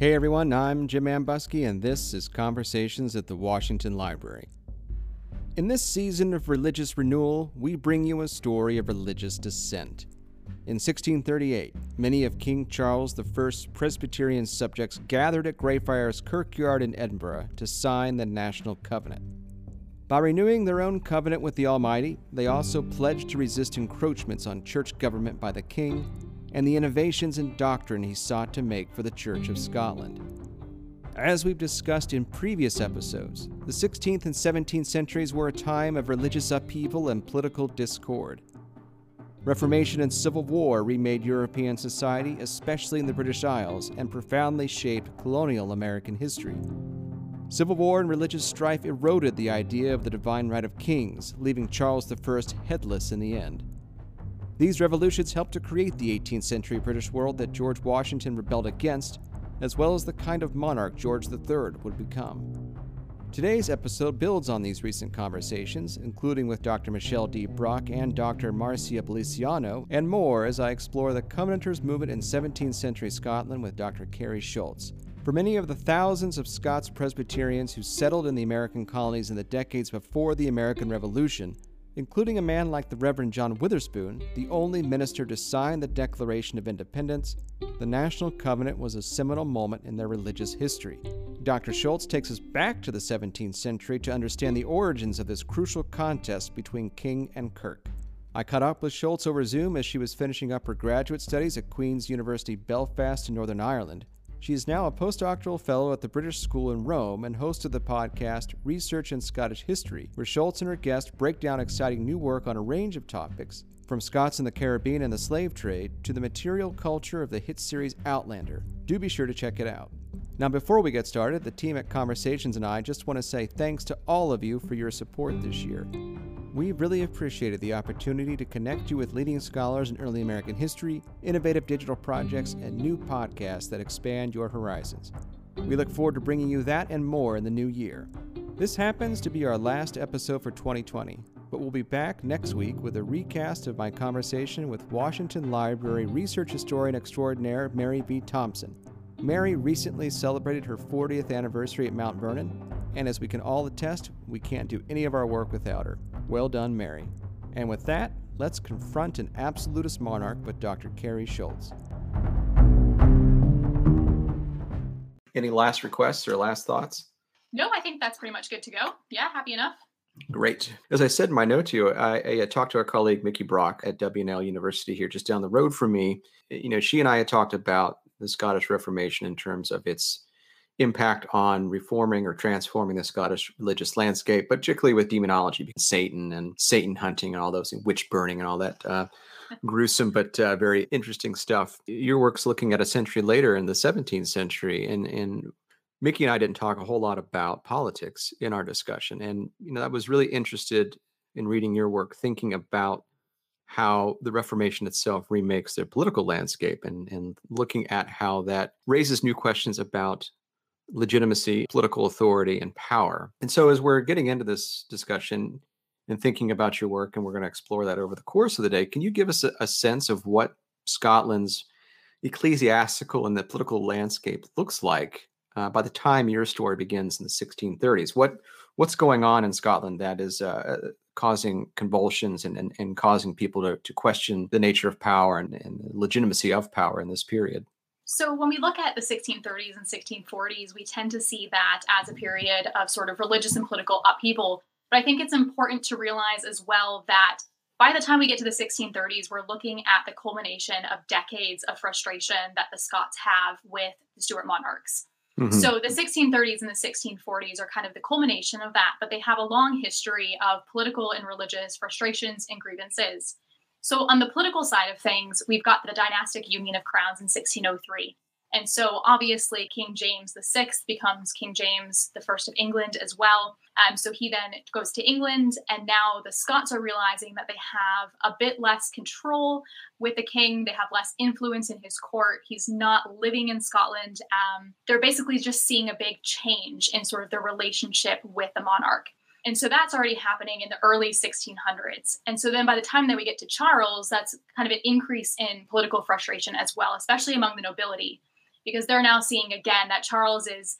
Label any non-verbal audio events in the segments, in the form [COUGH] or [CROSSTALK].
Hey everyone, I'm Jim Ambuske, and this is Conversations at the Washington Library. In this season of religious renewal, we bring you a story of religious dissent. In 1638, many of King Charles I's Presbyterian subjects gathered at Greyfriars Kirkyard in Edinburgh to sign the National Covenant. By renewing their own covenant with the Almighty, they also pledged to resist encroachments on church government by the king and the innovations in doctrine he sought to make for the Church of Scotland. As we've discussed in previous episodes, the 16th and 17th centuries were a time of religious upheaval and political discord. Reformation and Civil War remade European society, especially in the British Isles, and profoundly shaped colonial American history. Civil war and religious strife eroded the idea of the divine right of kings, leaving Charles I headless in the end. These revolutions helped to create the 18th century British world that George Washington rebelled against, as well as the kind of monarch George III would become. Today's episode builds on these recent conversations, including with Dr. Michelle D. Brock and Dr. Marcia Balisciano, and more as I explore the Covenanters movement in 17th century Scotland with Dr. Karie Schultz. For many of the thousands of Scots Presbyterians who settled in the American colonies in the decades before the American Revolution, including a man like the Reverend John Witherspoon, the only minister to sign the Declaration of Independence, the National Covenant was a seminal moment in their religious history. Dr. Schultz takes us back to the 17th century to understand the origins of this crucial contest between king and kirk. I caught up with Schultz over Zoom as she was finishing up her graduate studies at Queen's University Belfast in Northern Ireland. She is now a postdoctoral fellow at the British School in Rome and host of the podcast Research in Scottish History, where Schultz and her guests break down exciting new work on a range of topics, from Scots in the Caribbean and the slave trade to the material culture of the hit series Outlander. Do be sure to check it out. Now, before we get started, the team at Conversations and I just want to say thanks to all of you for your support this year. We really appreciated the opportunity to connect you with leading scholars in early American history, innovative digital projects, and new podcasts that expand your horizons. We look forward to bringing you that and more in the new year. This happens to be our last episode for 2020, but we'll be back next week with a recast of my conversation with Washington Library research historian extraordinaire Mary V. Thompson. Mary recently celebrated her 40th anniversary at Mount Vernon, and as we can all attest, we can't do any of our work without her. Well done, Mary. And with that, let's confront an absolutist monarch with Dr. Karie Schultz. Any last requests or last thoughts? No, I think that's pretty much good to go. Yeah, happy enough. Great. As I said in my note to you, I, I, uh, talked to our colleague Mickey Brock at W&L University here, just down the road from me. You know, she and I had talked about the Scottish Reformation in terms of its impact on reforming or transforming the Scottish religious landscape, but particularly with demonology, Satan and Satan hunting and all those, witch burning and all that uh, [LAUGHS] gruesome but uh, very interesting stuff. Your work's looking at a century later in the 17th century, and and Mickey and I didn't talk a whole lot about politics in our discussion, and you know I was really interested in reading your work, thinking about how the Reformation itself remakes the political landscape and, and looking at how that raises new questions about legitimacy, political authority, and power. And so, as we're getting into this discussion and thinking about your work, and we're going to explore that over the course of the day, can you give us a, a sense of what Scotland's ecclesiastical and the political landscape looks like uh, by the time your story begins in the 1630s? What what's going on in Scotland that is uh, causing convulsions and, and, and, causing people to, to question the nature of power and, and the legitimacy of power in this period? So, when we look at the 1630s and 1640s, we tend to see that as a period of sort of religious and political upheaval. But I think it's important to realize as well that by the time we get to the 1630s, we're looking at the culmination of decades of frustration that the Scots have with the Stuart monarchs. Mm-hmm. So the 1630s and the 1640s are kind of the culmination of that, but they have a long history of political and religious frustrations and grievances. So, on the political side of things, we've got the dynastic union of crowns in 1603. And so, obviously, King James VI becomes King James I of England as well. Um, so, he then goes to England, and now the Scots are realizing that they have a bit less control with the king. They have less influence in his court. He's not living in Scotland. Um, they're basically just seeing a big change in sort of their relationship with the monarch. And so that's already happening in the early 1600s. And so then by the time that we get to Charles, that's kind of an increase in political frustration as well, especially among the nobility. Because they're now seeing again that Charles is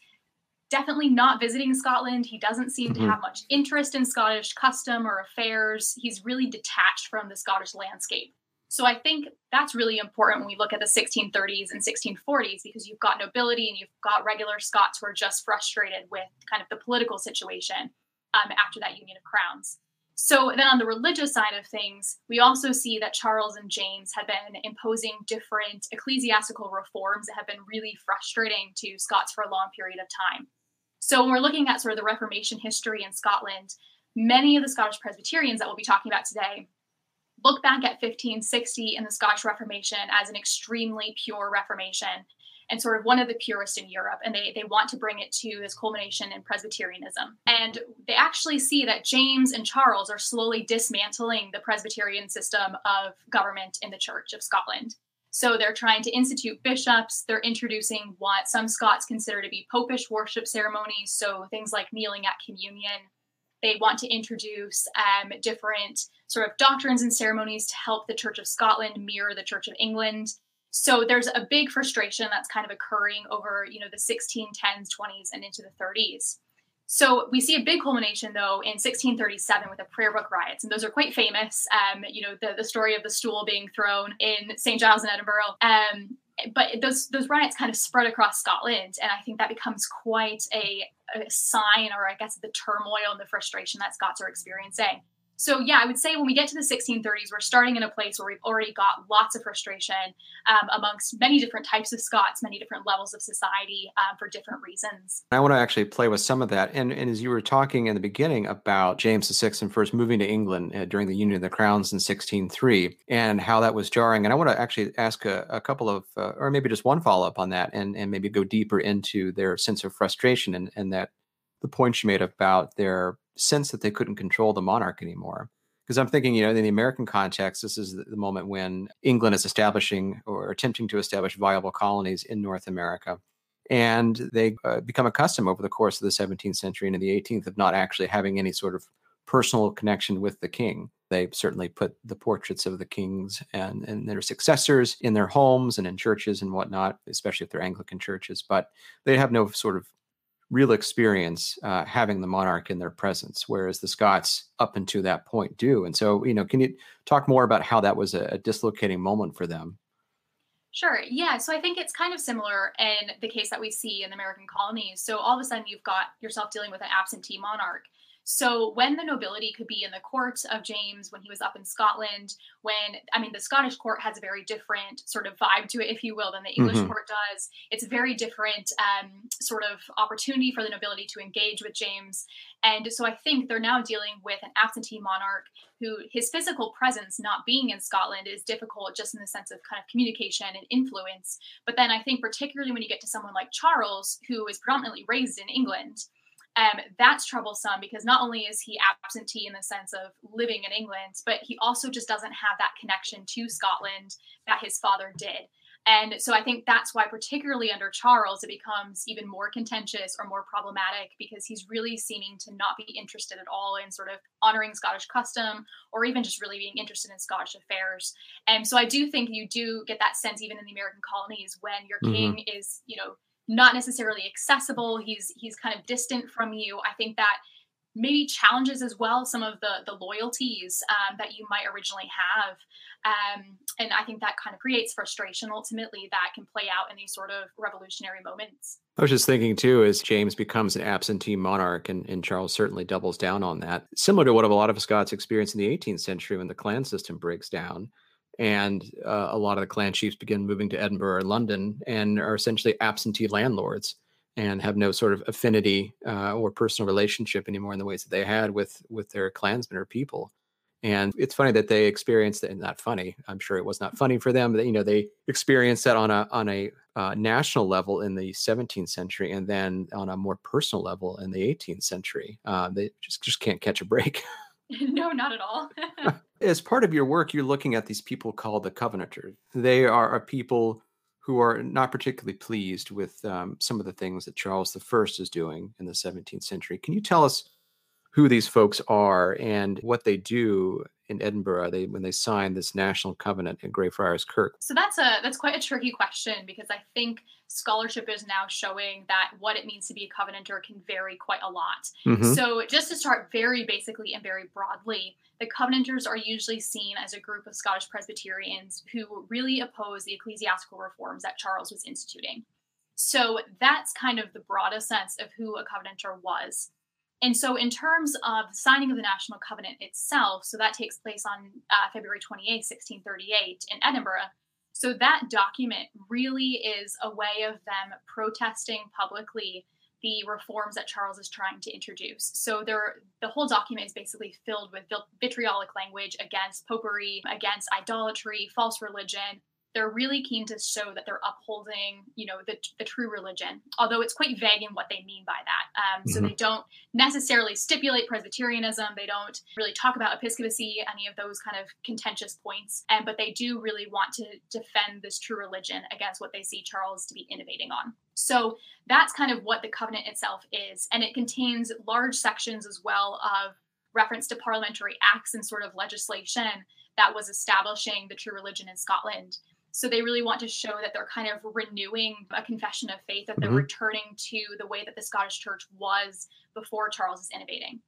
definitely not visiting Scotland. He doesn't seem mm-hmm. to have much interest in Scottish custom or affairs. He's really detached from the Scottish landscape. So I think that's really important when we look at the 1630s and 1640s because you've got nobility and you've got regular Scots who are just frustrated with kind of the political situation um, after that union of crowns. So then on the religious side of things, we also see that Charles and James have been imposing different ecclesiastical reforms that have been really frustrating to Scots for a long period of time. So when we're looking at sort of the Reformation history in Scotland, many of the Scottish Presbyterians that we'll be talking about today look back at 1560 and the Scottish Reformation as an extremely pure Reformation and sort of one of the purest in Europe. And they, they want to bring it to this culmination in Presbyterianism. And they actually see that James and Charles are slowly dismantling the Presbyterian system of government in the Church of Scotland. So they're trying to institute bishops. They're introducing what some Scots consider to be popish worship ceremonies. So things like kneeling at communion, they want to introduce um, different sort of doctrines and ceremonies to help the Church of Scotland mirror the Church of England. So there's a big frustration that's kind of occurring over, you know, the 1610s, 20s, and into the 30s. So we see a big culmination, though, in 1637 with the Prayer Book riots, and those are quite famous. Um, you know, the, the story of the stool being thrown in St. Giles in Edinburgh. Um, but those those riots kind of spread across Scotland, and I think that becomes quite a, a sign, or I guess the turmoil and the frustration that Scots are experiencing. So yeah, I would say when we get to the 1630s, we're starting in a place where we've already got lots of frustration um, amongst many different types of Scots, many different levels of society um, for different reasons. I want to actually play with some of that. And, and as you were talking in the beginning about James VI and first moving to England uh, during the Union of the Crowns in 1603 and how that was jarring. And I want to actually ask a, a couple of, uh, or maybe just one follow up on that and, and maybe go deeper into their sense of frustration and, and that the point you made about their sense that they couldn't control the monarch anymore. Because I'm thinking, you know, in the American context, this is the moment when England is establishing or attempting to establish viable colonies in North America. And they uh, become accustomed over the course of the 17th century and in the 18th of not actually having any sort of personal connection with the king. They certainly put the portraits of the kings and, and their successors in their homes and in churches and whatnot, especially if they're Anglican churches, but they have no sort of real experience uh, having the monarch in their presence, whereas the Scots up until that point do. And so, you know, can you talk more about how that was a, a dislocating moment for them? Sure. Yeah. So I think it's kind of similar in the case that we see in the American colonies. So all of a sudden, you've got yourself dealing with an absentee monarch. So when the nobility could be in the court of James when he was up in Scotland, when I mean the Scottish court has a very different sort of vibe to it, if you will, than the English mm-hmm. court does. It's a very different um, sort of opportunity for the nobility to engage with James. And so I think they're now dealing with an absentee monarch who his physical presence not being in Scotland is difficult just in the sense of kind of communication and influence. But then I think particularly when you get to someone like Charles, who is predominantly raised in England, um, that's troublesome because not only is he absentee in the sense of living in England, but he also just doesn't have that connection to Scotland that his father did. And so I think that's why, particularly under Charles, it becomes even more contentious or more problematic because he's really seeming to not be interested at all in sort of honoring Scottish custom or even just really being interested in Scottish affairs. And so I do think you do get that sense, even in the American colonies, when your mm-hmm. king is, you know, not necessarily accessible. He's he's kind of distant from you. I think that maybe challenges as well some of the the loyalties um, that you might originally have um, and i think that kind of creates frustration ultimately that can play out in these sort of revolutionary moments i was just thinking too as james becomes an absentee monarch and, and charles certainly doubles down on that similar to what a lot of scots experienced in the 18th century when the clan system breaks down and uh, a lot of the clan chiefs begin moving to Edinburgh or London and are essentially absentee landlords and have no sort of affinity uh, or personal relationship anymore in the ways that they had with with their clansmen or people. And it's funny that they experienced it. Not funny. I'm sure it was not funny for them. But you know, they experienced that on a on a uh, national level in the 17th century, and then on a more personal level in the 18th century. Uh, they just just can't catch a break. [LAUGHS] no, not at all. [LAUGHS] [LAUGHS] As part of your work, you're looking at these people called the Covenanters. They are a people who are not particularly pleased with um, some of the things that Charles I is doing in the 17th century. Can you tell us who these folks are and what they do in Edinburgh they when they signed this national covenant at Greyfriars Kirk? So that's a that's quite a tricky question because I think scholarship is now showing that what it means to be a covenanter can vary quite a lot. Mm-hmm. So just to start very basically and very broadly, the covenanters are usually seen as a group of Scottish Presbyterians who really oppose the ecclesiastical reforms that Charles was instituting. So that's kind of the broadest sense of who a covenanter was. And so, in terms of signing of the National Covenant itself, so that takes place on uh, February 28, 1638, in Edinburgh. So, that document really is a way of them protesting publicly the reforms that Charles is trying to introduce. So, the whole document is basically filled with vitriolic language against popery, against idolatry, false religion, they're really keen to show that they're upholding, you know, the, the true religion, although it's quite vague in what they mean by that. Um, mm-hmm. So they don't necessarily stipulate Presbyterianism. They don't really talk about episcopacy, any of those kind of contentious points. And but they do really want to defend this true religion against what they see Charles to be innovating on. So that's kind of what the covenant itself is, and it contains large sections as well of reference to parliamentary acts and sort of legislation that was establishing the true religion in Scotland. So they really want to show that they're kind of renewing a confession of faith, that they're mm-hmm. returning to the way that the Scottish church was before Charles is innovating.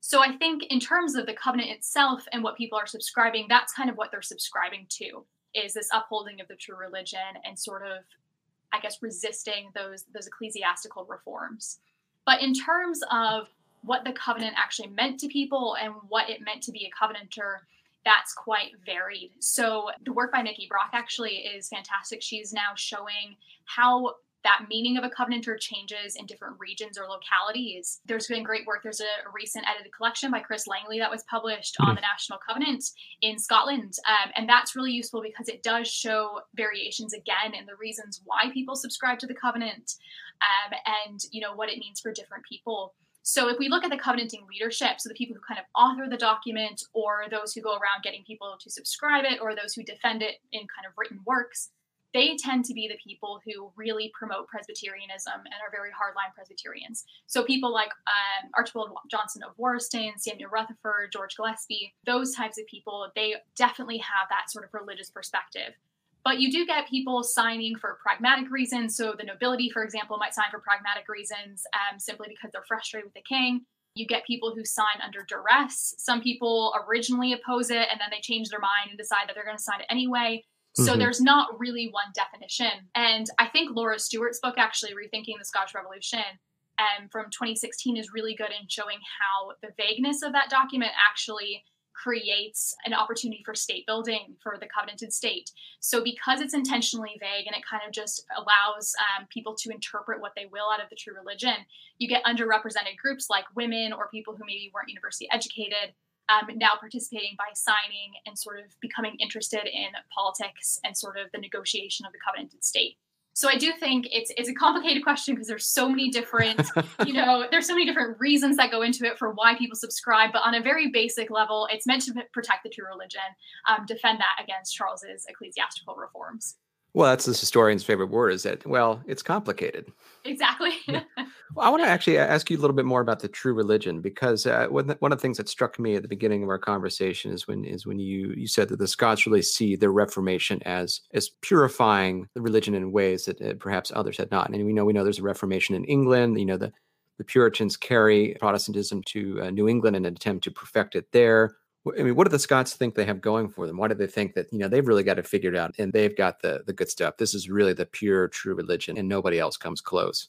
So I think in terms of the covenant itself and what people are subscribing, that's kind of what they're subscribing to is this upholding of the true religion and sort of I guess resisting those those ecclesiastical reforms. But in terms of what the covenant actually meant to people and what it meant to be a covenanter, that's quite varied. So the work by Mickey Brock actually is fantastic. She's now showing how that meaning of a covenanter changes in different regions or localities. There's been great work. There's a, recent edited collection by Chris Langley that was published on the National Covenant in Scotland. Um, and that's really useful because it does show variations again in the reasons why people subscribe to the covenant um, and, you know, what it means for different people. So if we look at the covenanting leadership, so the people who kind of author the document, or those who go around getting people to subscribe it, or those who defend it in kind of written works, they tend to be the people who really promote Presbyterianism and are very hardline Presbyterians. So people like um, Archibald Johnston of Wariston, Samuel Rutherford, George Gillespie, those types of people, they definitely have that sort of religious perspective. But you do get people signing for pragmatic reasons. So the nobility, for example, might sign for pragmatic reasons um, simply because they're frustrated with the king. You get people who sign under duress. Some people originally oppose it and then they change their mind and decide that they're going to sign it anyway. So mm-hmm. there's not really one definition. And I think Laura Stewart's book, actually, Rethinking the Scottish Revolution, um, from 2016 is really good in showing how the vagueness of that document actually creates an opportunity for state building for the covenanted state. So, because it's intentionally vague and it kind of just allows um, people to interpret what they will out of the true religion, you get underrepresented groups like women or people who maybe weren't university educated. Um, now participating by signing and sort of becoming interested in politics and sort of the negotiation of the covenanted state. So I do think it's it's a complicated question because there's so many different, [LAUGHS] you know, there's so many different reasons that go into it for why people subscribe. But on a very basic level, it's meant to protect the true religion, um, defend that against Charles's ecclesiastical reforms. Well, that's the historian's favorite word is that, well, it's complicated. Exactly. yeah. [LAUGHS] well, I want to actually ask you a little bit more about the true religion because uh, one, of the things that struck me at the beginning of our conversation is when is when you you said that the Scots really see the Reformation as as purifying the religion in ways that uh, perhaps others had not. And we know we know there's a Reformation in England. You know the the Puritans carry Protestantism to uh, New England in an attempt to perfect it there. I mean, what do the Scots think they have going for them? Why do they think that you know they've really got it figured out and they've got the the good stuff? This is really the pure, true religion, and nobody else comes close.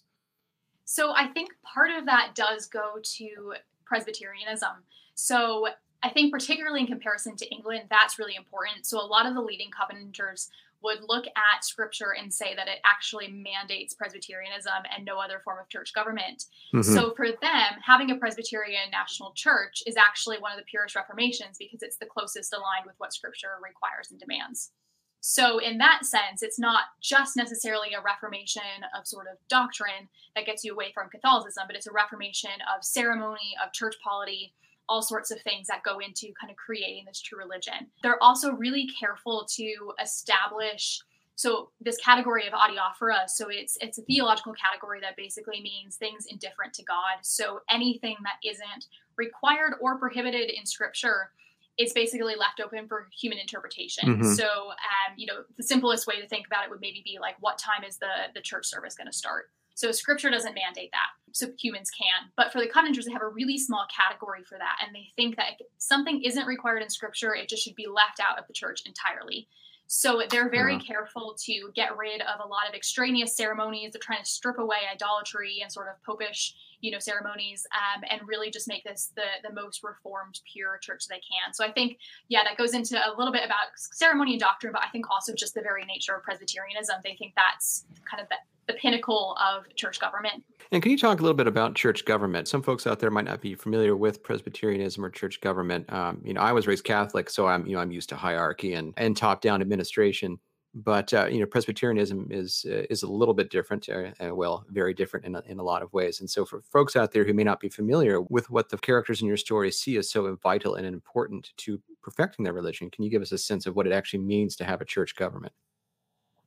So I think part of that does go to Presbyterianism. So I think particularly in comparison to England, that's really important. So a lot of the leading Covenanters would look at scripture and say that it actually mandates Presbyterianism and no other form of church government. Mm-hmm. So for them, having a Presbyterian national church is actually one of the purest reformations because it's the closest aligned with what scripture requires and demands. So, in that sense, it's not just necessarily a reformation of sort of doctrine that gets you away from Catholicism, but it's a reformation of ceremony, of church polity, all sorts of things that go into kind of creating this true religion. They're also really careful to establish So this category of adiaphora, so it's it's a theological category that basically means things indifferent to God. So anything that isn't required or prohibited in Scripture is basically left open for human interpretation. Mm-hmm. So, um, you know, the simplest way to think about it would maybe be like, what time is the the church service going to start? So Scripture doesn't mandate that. So humans can. But for the Covenanters, they have a really small category for that, and they think that if something isn't required in Scripture, it just should be left out of the church entirely. So they're very uh-huh. careful to get rid of a lot of extraneous ceremonies. They're trying to strip away idolatry and sort of popish, you know, ceremonies, um, and really just make this the the most reformed, pure church they can. So I think, yeah, that goes into a little bit about ceremony and doctrine, but I think also just the very nature of Presbyterianism. They think that's kind of the, the pinnacle of church government. And can you talk a little bit about church government? Some folks out there might not be familiar with Presbyterianism or church government. Um, you know, I was raised Catholic, so I'm you know I'm used to hierarchy and and top down administration. But uh, you know, Presbyterianism is uh, is a little bit different. Uh, uh, well, very different in a, in a lot of ways. And so, for folks out there who may not be familiar with what the characters in your story see as so vital and important to perfecting their religion, can you give us a sense of what it actually means to have a church government?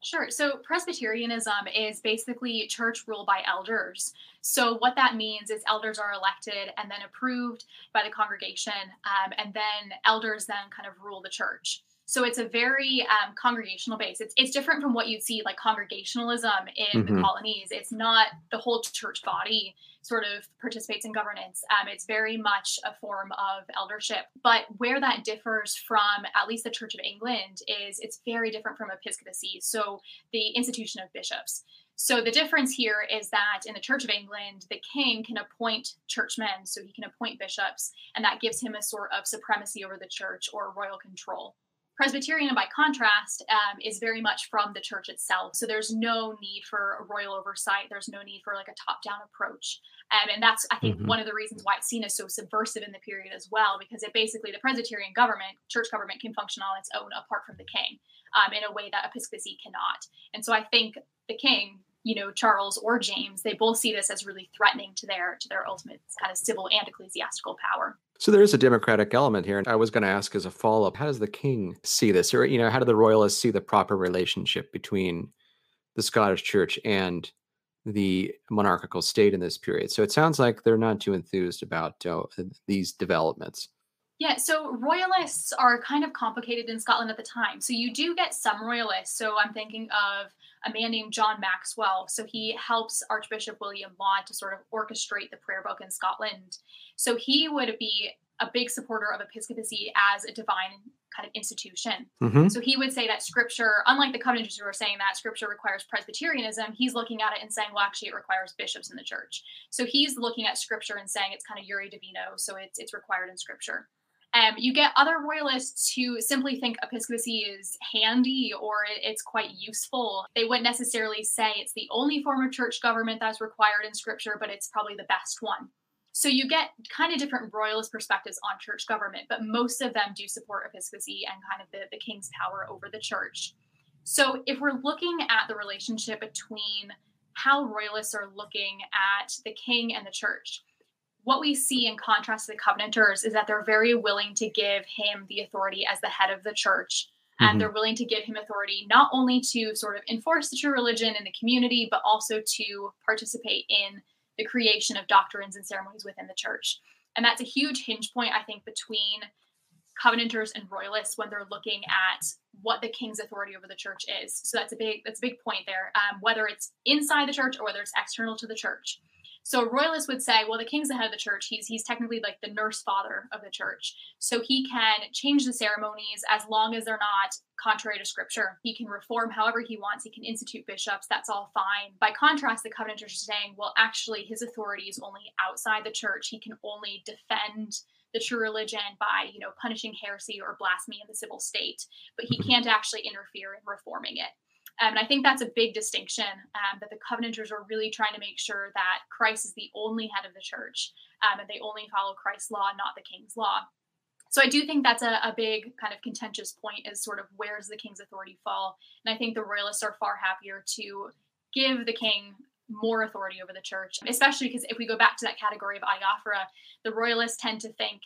Sure. So Presbyterianism is basically church rule by elders. So what that means is elders are elected and then approved by the congregation, um, and then elders then kind of rule the church. So it's a very um, congregational base. It's, it's different from what you'd see like congregationalism in mm-hmm. the colonies. It's not the whole church body sort of participates in governance. Um, it's very much a form of eldership. But where that differs from at least the Church of England is it's very different from episcopacy. So the institution of bishops. So the difference here is that in the Church of England, the king can appoint churchmen, so he can appoint bishops, and that gives him a sort of supremacy over the church or royal control. Presbyterian, by contrast, um, is very much from the church itself. So there's no need for royal oversight. There's no need for like a top-down approach, um, and that's I think mm-hmm. one of the reasons why it's seen as so subversive in the period as well, because it basically the Presbyterian government, church government, can function on its own apart from the king, um, in a way that episcopacy cannot. And so I think the king, you know Charles or James, they both see this as really threatening to their to their ultimate kind of civil and ecclesiastical power. So there is a democratic element here. And I was going to ask as a follow up, how does the king see this? Or, you know, how do the royalists see the proper relationship between the Scottish church and the monarchical state in this period? So it sounds like they're not too enthused about uh, these developments. Yeah, so royalists are kind of complicated in Scotland at the time. So you do get some royalists. So I'm thinking of a man named John Maxwell. So he helps Archbishop William Laud to sort of orchestrate the prayer book in Scotland. So he would be a big supporter of episcopacy as a divine kind of institution. Mm-hmm. So he would say that scripture, unlike the Covenanters who are saying that scripture requires Presbyterianism, he's looking at it and saying, well, actually, it requires bishops in the church. So he's looking at scripture and saying it's kind of Iure Divino, so it's it's required in scripture. Um, you get other royalists who simply think episcopacy is handy or it's quite useful. They wouldn't necessarily say it's the only form of church government that's required in scripture, but it's probably the best one. So you get kind of different royalist perspectives on church government, but most of them do support episcopacy and kind of the, the king's power over the church. So if we're looking at the relationship between how royalists are looking at the king and the church, what we see in contrast to the Covenanters is that they're very willing to give him the authority as the head of the church. Mm-hmm. And they're willing to give him authority not only to sort of enforce the true religion in the community, but also to participate in the creation of doctrines and ceremonies within the church. And that's a huge hinge point, I think, between Covenanters and Royalists when they're looking at what the king's authority over the church is. So that's a big that's a big point there. Um, whether it's inside the church or whether it's external to the church. So royalists would say, well, the king's the head of the church. He's he's technically like the nurse father of the church. So he can change the ceremonies as long as they're not contrary to scripture. He can reform however he wants. He can institute bishops. That's all fine. By contrast, the Covenanters are saying, well, actually, his authority is only outside the church. He can only defend the true religion by, you know, punishing heresy or blasphemy in the civil state, but he mm-hmm. can't actually interfere in reforming it. Um, and I think that's a big distinction um, that the Covenanters are really trying to make sure that Christ is the only head of the church um, and they only follow Christ's law, not the king's law. So I do think that's a, a, big kind of contentious point is sort of where does the king's authority fall? And I think the royalists are far happier to give the king more authority over the church, especially because if we go back to that category of adiaphora, the royalists tend to think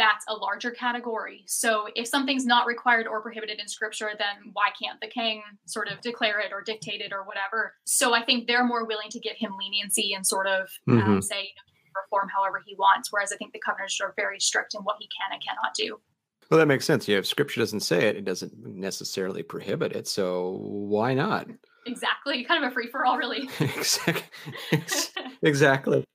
that's a larger category. So if something's not required or prohibited in scripture, then why can't the king sort of declare it or dictate it or whatever? So I think they're more willing to give him leniency and sort of um, mm-hmm. um, say, you know, perform however he wants. Whereas I think the covenants are very strict in what he can and cannot do. Well, that makes sense. Yeah, if scripture doesn't say it, it doesn't necessarily prohibit it. So why not? Exactly. [LAUGHS] Kind of a free for all, really. [LAUGHS] [LAUGHS] exactly. exactly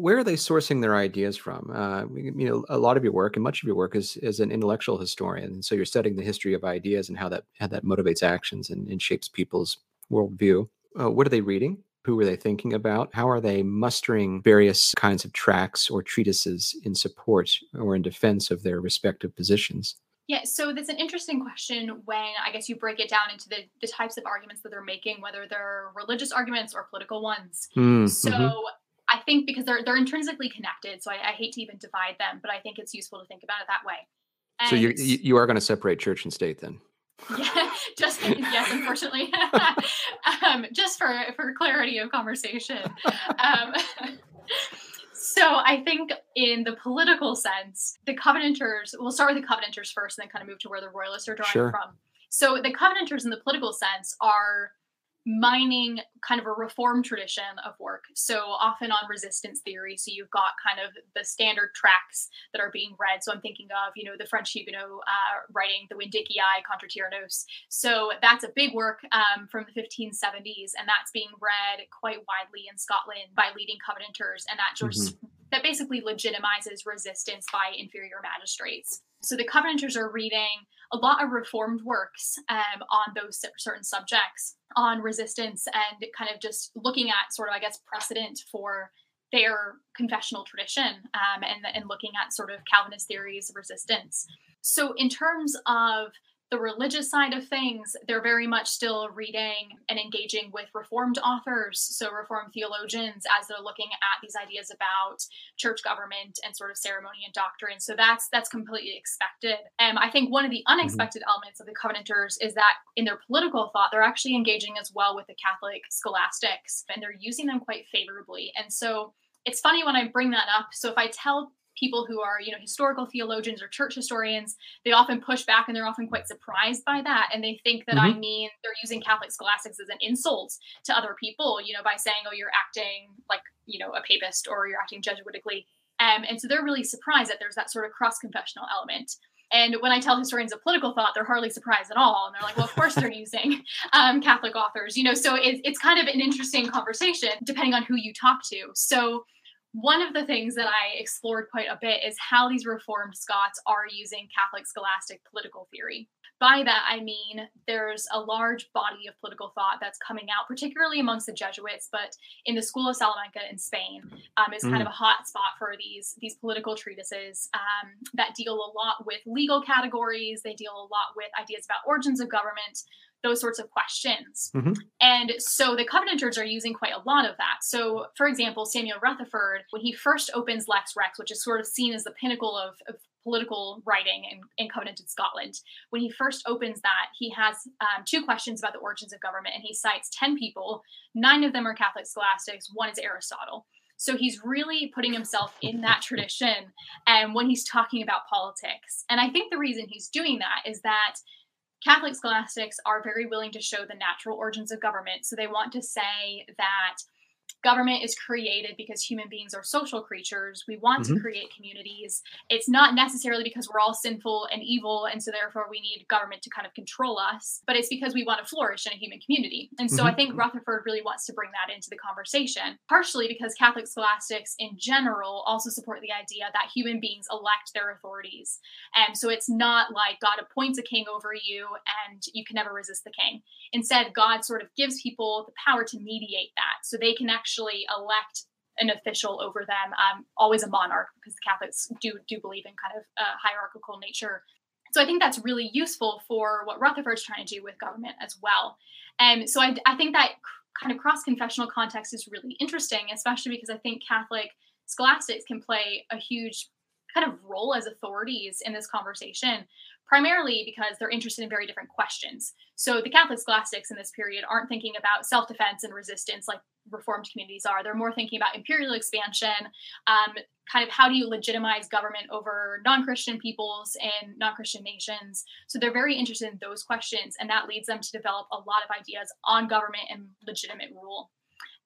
where are they sourcing their ideas from? Uh, you know, a lot of your work and much of your work is as an intellectual historian, and so you're studying the history of ideas and how that how that motivates actions and, and shapes people's worldview. Uh, what are they reading? Who are they thinking about? How are they mustering various kinds of tracts or treatises in support or in defense of their respective positions? Yeah, so that's an interesting question when I guess you break it down into the, the types of arguments that they're making, whether they're religious arguments or political ones. Mm, so mm-hmm. I think because they're they're intrinsically connected, so I, I, hate to even divide them, but I think it's useful to think about it that way. And so you you are going to separate church and state then? [LAUGHS] Yeah, just yes, unfortunately, [LAUGHS] um, just for for clarity of conversation. Um, [LAUGHS] so I think in the political sense, the Covenanters. We'll start with the Covenanters first, and then kind of move to where the Royalists are drawing sure. from. So the Covenanters in the political sense are mining kind of a reform tradition of work. So often on resistance theory. So you've got kind of the standard tracts that are being read. So I'm thinking of, you know, the French Huguenot uh, writing the Vindiciae contra Tyrannos. So that's a big work um, from the 1570s, and that's being read quite widely in Scotland by leading Covenanters, and that just mm-hmm. that basically legitimizes resistance by inferior magistrates. So the Covenanters are reading a lot of reformed works um, on those certain subjects on resistance and kind of just looking at sort of i guess precedent for their confessional tradition um, and, and looking at sort of calvinist theories of resistance. So in terms of the religious side of things, they're very much still reading and engaging with Reformed authors, so Reformed theologians, as they're looking at these ideas about church government and sort of ceremony and doctrine. So that's that's completely expected. And I think one of the mm-hmm. unexpected mm-hmm. elements of the Covenanters is that in their political thought, they're actually engaging as well with the Catholic scholastics, and they're using them quite favorably. And so it's funny when I bring that up. So if I tell people who are you know historical theologians or church historians they often push back and they're often quite surprised by that and they think that mm-hmm. i mean they're using catholic scholastics as an insult to other people you know by saying oh you're acting like you know a papist or you're acting jesuitically um, and so they're really surprised that there's that sort of cross confessional element and when I tell historians of political thought, they're hardly surprised at all. And they're like, well, of course they're [LAUGHS] using um, Catholic authors, you know, so it, it's kind of an interesting conversation depending on who you talk to. So one of the things that I explored quite a bit is how these Reformed Scots are using Catholic scholastic political theory. By that, I mean there's a large body of political thought that's coming out, particularly amongst the Jesuits, but in the School of Salamanca in Spain um, is mm. kind of a hot spot for these these political treatises um, that deal a lot with legal categories. They deal a lot with ideas about origins of government, those sorts of questions. Mm-hmm. And so the Covenanters are using quite a lot of that. So, for example, Samuel Rutherford, when he first opens Lex Rex, which is sort of seen as the pinnacle of, of political writing in, in Covenanted Scotland, when he first opens that, he has um, two questions about the origins of government, and he cites 10 people. Nine of them are Catholic scholastics, one is Aristotle. So he's really putting himself in that tradition and when he's talking about politics. And I think the reason he's doing that is that Catholic scholastics are very willing to show the natural origins of government. So they want to say that government is created because human beings are social creatures. We want mm-hmm. to create communities. It's not necessarily because we're all sinful and evil, and so therefore we need government to kind of control us, but it's because we want to flourish in a human community. And so mm-hmm. I think Rutherford really wants to bring that into the conversation, partially because Catholic scholastics in general also support the idea that human beings elect their authorities. And so it's not like God appoints a king over you and you can never resist the king. Instead, God sort of gives people the power to mediate that so they can actually actually elect an official over them, um, always a monarch, because the Catholics do do believe in kind of a hierarchical nature. So I think that's really useful for what Rutherford's trying to do with government as well. And so I, I think that kind of cross confessional context is really interesting, especially because I think Catholic scholastics can play a huge kind of role as authorities in this conversation, primarily because they're interested in very different questions. So the Catholic scholastics in this period aren't thinking about self defense and resistance like Reformed communities are. They're more thinking about imperial expansion, um, kind of how do you legitimize government over non Christian peoples and non Christian nations. So they're very interested in those questions, and that leads them to develop a lot of ideas on government and legitimate rule.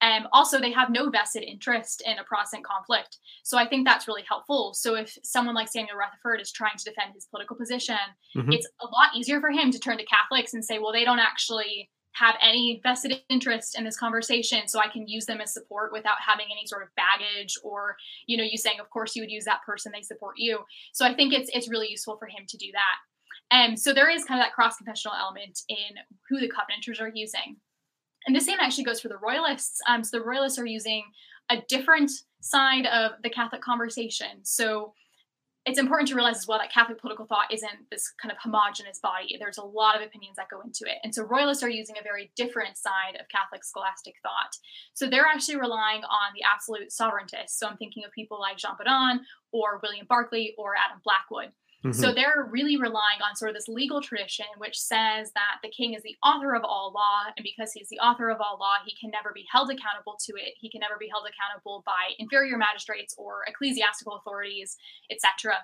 Um, also, they have no vested interest in a Protestant conflict. So I think that's really helpful. So if someone like Samuel Rutherford is trying to defend his political position, mm-hmm. it's a lot easier for him to turn to Catholics and say, well, they don't actually have any vested interest in this conversation so i can use them as support without having any sort of baggage or you know you saying of course you would use that person they support you so i think it's it's really useful for him to do that and so there is kind of that cross confessional element in who the covenanters are using and the same actually goes for the royalists um, so the royalists are using a different side of the catholic conversation so it's important to realize as well that Catholic political thought isn't this kind of homogenous body. There's a lot of opinions that go into it. And so royalists are using a very different side of Catholic scholastic thought. So they're actually relying on the absolute sovereigntists. So I'm thinking of people like Jean Bodin or William Barclay or Adam Blackwood. Mm-hmm. So they're really relying on sort of this legal tradition, which says that the king is the author of all law. And because he's the author of all law, he can never be held accountable to it. He can never be held accountable by inferior magistrates or ecclesiastical authorities, etc.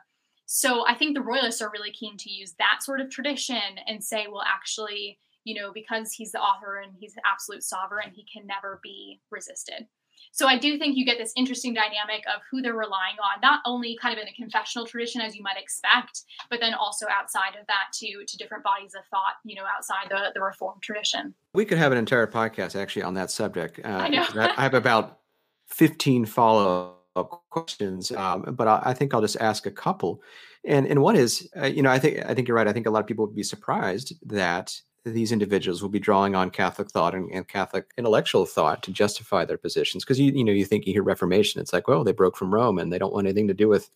So I think the royalists are really keen to use that sort of tradition and say, well, actually, you know, because he's the author and he's the absolute sovereign, he can never be resisted. So I do think you get this interesting dynamic of who they're relying on, not only kind of in the confessional tradition as you might expect, but then also outside of that to to different bodies of thought, you know, outside the the Reformed tradition. We could have an entire podcast actually on that subject. Uh, I know. I have about fifteen follow up questions, um, but I, I, think I'll just ask a couple. And and one is, uh, you know, I think I think you're right. I think a lot of people would be surprised that these individuals will be drawing on Catholic thought and, and Catholic intellectual thought to justify their positions. Because you you know you think you hear Reformation, it's like well they broke from Rome and they don't want anything to do with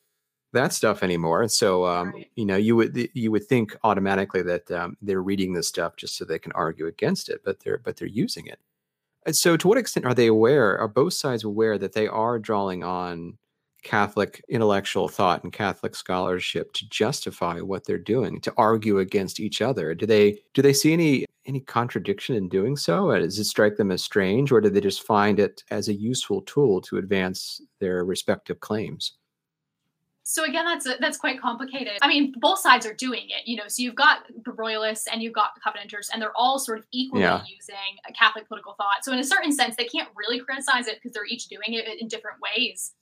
that stuff anymore. So um, right. you know you would you would think automatically that um, they're reading this stuff just so they can argue against it, but they're but they're using it. And so to what extent are they aware? Are both sides aware that they are drawing on Catholic intellectual thought and Catholic scholarship to justify what they're doing, to argue against each other? Do they do they see any any contradiction in doing so? Uh, does it strike them as strange, or do they just find it as a useful tool to advance their respective claims? So again, that's that's quite complicated. I mean, both sides are doing it, you know. So you've got the royalists and you've got the covenanters, and they're all sort of equally yeah. using a Catholic political thought. So in a certain sense, they can't really criticize it because they're each doing it in different ways.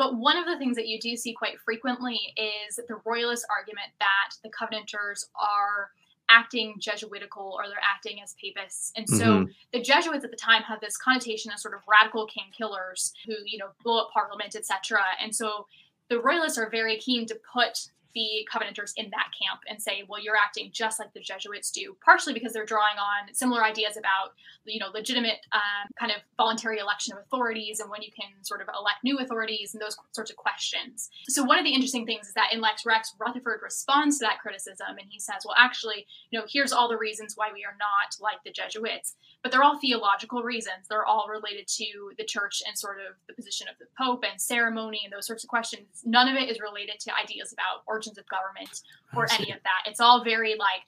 But one of the things that you do see quite frequently is the royalist argument that the Covenanters are acting Jesuitical or they're acting as papists. And so mm-hmm. the Jesuits at the time had this connotation as sort of radical king killers who, you know, blow up parliament, etc. And so the royalists are very keen to put the Covenanters in that camp and say, well, you're acting just like the Jesuits do, partially because they're drawing on similar ideas about, you know, legitimate um, kind of voluntary election of authorities and when you can sort of elect new authorities and those sorts of questions. So one of the interesting things is that in Lex Rex, Rutherford responds to that criticism and he says, well, actually, you know, here's all the reasons why we are not like the Jesuits but they're all theological reasons. They're all related to the church and sort of the position of the Pope and ceremony and those sorts of questions. None of it is related to ideas about origins of government or any of that. It's all very like,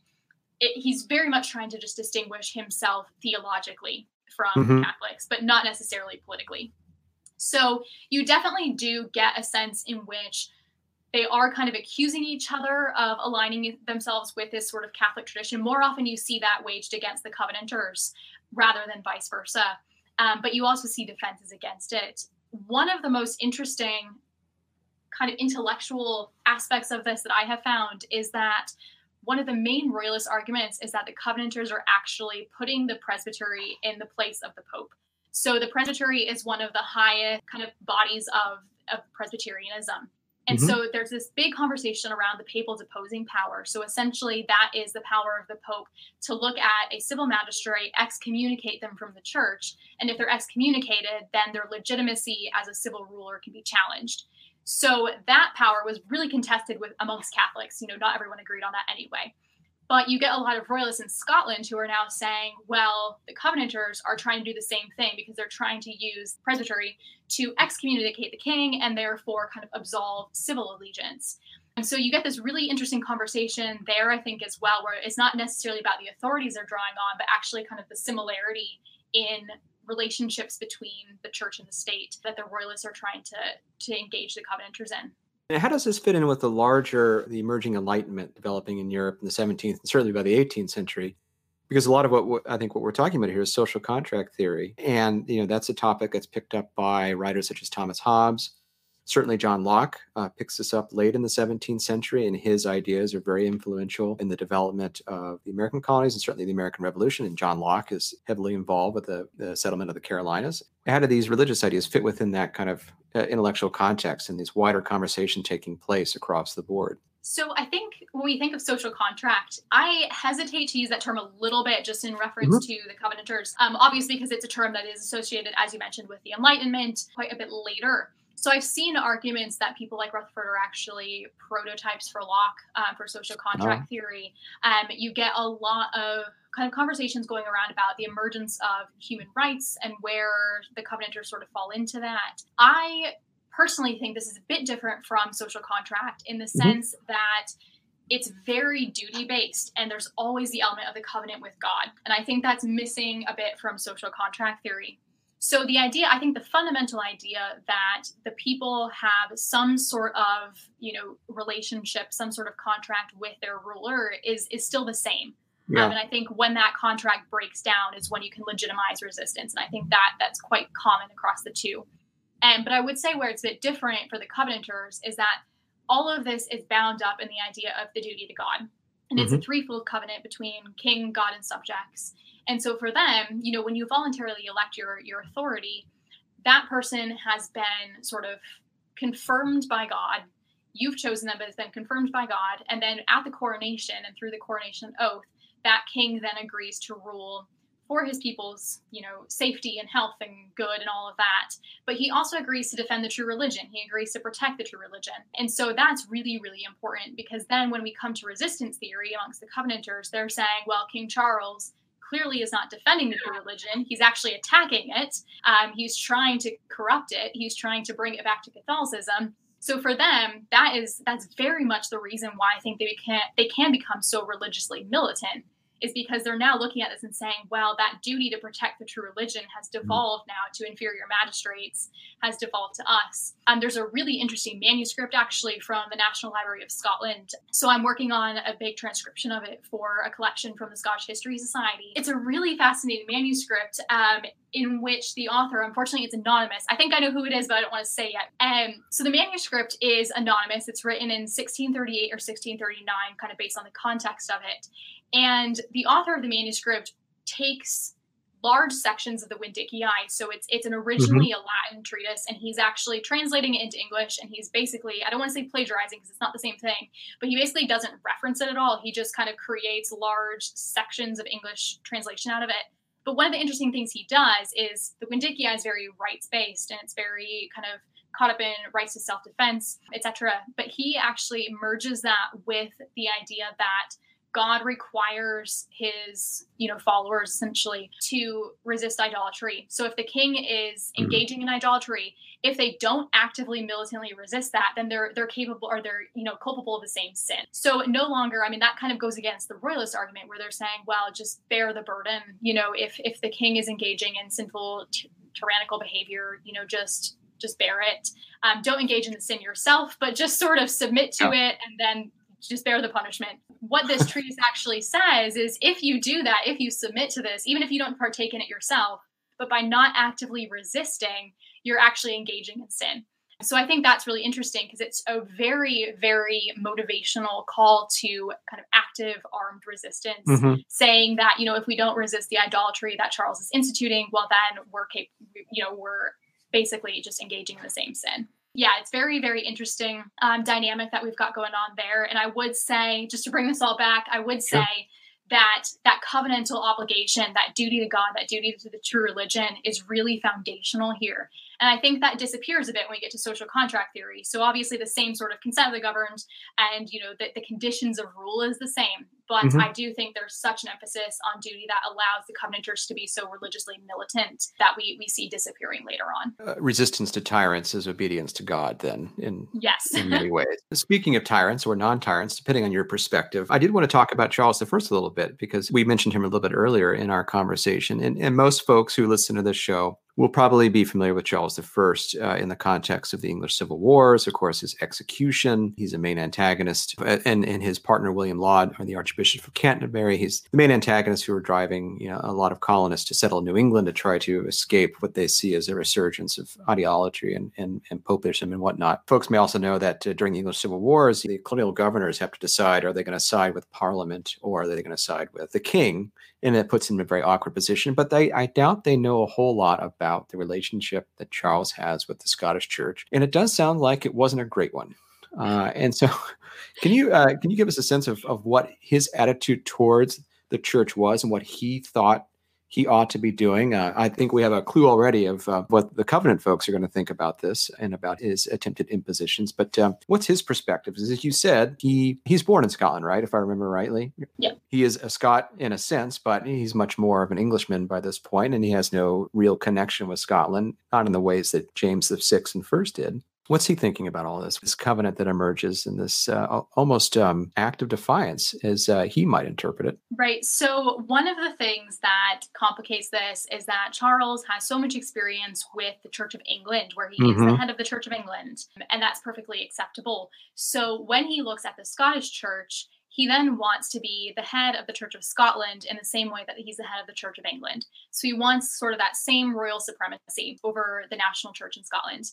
it, he's very much trying to just distinguish himself theologically from mm-hmm. Catholics, but not necessarily politically. So you definitely do get a sense in which they are kind of accusing each other of aligning themselves with this sort of Catholic tradition. More often, you see that waged against the Covenanters rather than vice versa. Um, but you also see defenses against it. One of the most interesting kind of intellectual aspects of this that I have found is that one of the main royalist arguments is that the Covenanters are actually putting the presbytery in the place of the Pope. So the presbytery is one of the highest kind of bodies of, of Presbyterianism. And mm-hmm. so there's this big conversation around the papal deposing power. So essentially, that is the power of the Pope to look at a civil magistrate, excommunicate them from the church. And if they're excommunicated, then their legitimacy as a civil ruler can be challenged. So that power was really contested with amongst Catholics. You know, not everyone agreed on that anyway. But you get a lot of royalists in Scotland who are now saying, well, the Covenanters are trying to do the same thing because they're trying to use presbytery to excommunicate the king and therefore kind of absolve civil allegiance. And so you get this really interesting conversation there, I think, as well, where it's not necessarily about the authorities they're drawing on, but actually kind of the similarity in relationships between the church and the state that the royalists are trying to to engage the covenanters in. And how does this fit in with the larger, the emerging Enlightenment developing in Europe in the 17th and certainly by the 18th century? Because a lot of what I think what we're talking about here is social contract theory, and you know that's a topic that's picked up by writers such as Thomas Hobbes, Certainly, John Locke uh, picks this up late in the 17th century, and his ideas are very influential in the development of the American colonies and certainly the American Revolution. And John Locke is heavily involved with the, the settlement of the Carolinas. How do these religious ideas fit within that kind of uh, intellectual context and this wider conversation taking place across the board? So I think when we think of social contract, I hesitate to use that term a little bit just in reference mm-hmm. to the Covenanters, um, obviously because it's a term that is associated, as you mentioned, with the Enlightenment quite a bit later. So I've seen arguments that people like Rutherford are actually prototypes for Locke uh, for social contract oh. theory. Um, you get a lot of kind of conversations going around about the emergence of human rights and where the Covenanters sort of fall into that. I personally think this is a bit different from social contract in the mm-hmm. sense that it's very duty based and there's always the element of the covenant with God. And I think that's missing a bit from social contract theory. So the idea, I think the fundamental idea that the people have some sort of, you know, relationship, some sort of contract with their ruler is is still the same. Yeah. Um, and I think when that contract breaks down is when you can legitimize resistance. And I think that that's quite common across the two. And but I would say where it's a bit different for the Covenanters is that all of this is bound up in the idea of the duty to God. And mm-hmm. it's a mm-hmm. threefold covenant between king, God, and subjects. And so for them, you know, when you voluntarily elect your your authority, that person has been sort of confirmed by God. You've chosen them, but it's been confirmed by God. And then at the coronation and through the coronation oath, that king then agrees to rule for his people's, you know, safety and health and good and all of that. But he also agrees to defend the true religion. He agrees to protect the true religion. And so that's really, really important because then when we come to resistance theory amongst the Covenanters, they're saying, well, King Charles clearly is not defending the religion. He's actually attacking it. Um, he's trying to corrupt it. He's trying to bring it back to Catholicism. So for them, that is that's very much the reason why I think they can they can become so religiously militant is because they're now looking at this and saying, well, that duty to protect the true religion has mm-hmm. devolved now to inferior magistrates, has devolved to us. Um, there's a really interesting manuscript actually from the National Library of Scotland. So I'm working on a big transcription of it for a collection from the Scottish History Society. It's a really fascinating manuscript. Um, in which the author, unfortunately, it's anonymous. I think I know who it is, but I don't want to say yet. Um, so the manuscript is anonymous. It's written in 1638 or 1639, kind of based on the context of it. And the author of the manuscript takes large sections of the Vindiciae. So it's it's an originally mm-hmm. a Latin treatise, and he's actually translating it into English. And he's basically I don't want to say plagiarizing because it's not the same thing, but he basically doesn't reference it at all. He just kind of creates large sections of English translation out of it. But one of the interesting things he does is the Vindiciae is very rights based, and it's very kind of caught up in rights to self-defense, etc. But he actually merges that with the idea that God requires his, you know, followers essentially to resist idolatry. So if the king is mm-hmm. engaging mm-hmm. in idolatry, if they don't actively militantly resist that, then they're they're capable or they're, you know, culpable of the same sin. So no longer, I mean, that kind of goes against the royalist argument where they're saying, well, just bear the burden. You know, if if the king is engaging in sinful t- tyrannical behavior, you know, just just bear it. Um, don't engage in the sin yourself, but just sort of submit to it and then just bear the punishment. What this treatise actually says is if you do that, if you submit to this, even if you don't partake in it yourself, but by not actively resisting, you're actually engaging in sin. So I think that's really interesting because it's a very, very motivational call to kind of active armed resistance, mm-hmm. saying that you know if we don't resist the idolatry that Charles is instituting, well then we're cap- you know we're basically just engaging in the same sin yeah, it's very, very interesting um, dynamic that we've got going on there. And I would say, just to bring this all back, I would sure. say that that covenantal obligation, that duty to God, that duty to the true religion is really foundational here. And I think that disappears a bit when we get to social contract theory. So obviously the same sort of consent of the governed and you know the, the conditions of rule is the same. But mm-hmm. I do think there's such an emphasis on duty that allows the Covenanters to be so religiously militant that we, we see disappearing later on. Uh, resistance to tyrants is obedience to God, then, in, yes. in many [LAUGHS] ways. Speaking of tyrants or non tyrants, depending on your perspective, I did want to talk about Charles I a little bit because we mentioned him a little bit earlier in our conversation. And, and most folks who listen to this show will probably be familiar with Charles I uh, in the context of the English Civil Wars, of course, his execution. He's a main antagonist, uh, and, and his partner William Laud, or the Archbishop of Canterbury, he's the main antagonist who are driving you know, a lot of colonists to settle New England to try to escape what they see as a resurgence of ideology and, and, and popism and whatnot. Folks may also know that uh, during the English Civil Wars, the colonial governors have to decide are they going to side with Parliament or are they going to side with the king? And it puts him in a very awkward position. But they, I doubt they know a whole lot about the relationship that Charles has with the Scottish Church, and it does sound like it wasn't a great one. Uh, and so, [LAUGHS] can you uh, can you give us a sense of of what his attitude towards the church was and what he thought he ought to be doing. Uh, I think we have a clue already of uh, what the Covenant folks are going to think about this and about his attempted impositions. But um, what's his perspective? As you said, he he's born in Scotland, right? If I remember rightly. Yeah. He is a Scot in a sense, but he's much more of an Englishman by this point, and he has no real connection with Scotland, not in the ways that James the Sixth and First did. What's he thinking about all this? This covenant that emerges and this uh, almost um, act of defiance, as uh, he might interpret it. Right. So, one of the things that complicates this is that Charles has so much experience with the Church of England, where he mm-hmm. is the mm-hmm. head of the Church of England, and that's perfectly acceptable. So, when he looks at the Scottish Church, he then wants to be the head of the Church of Scotland in the same way that he's the head of the Church of England. So he wants sort of that same royal supremacy over the national church in Scotland.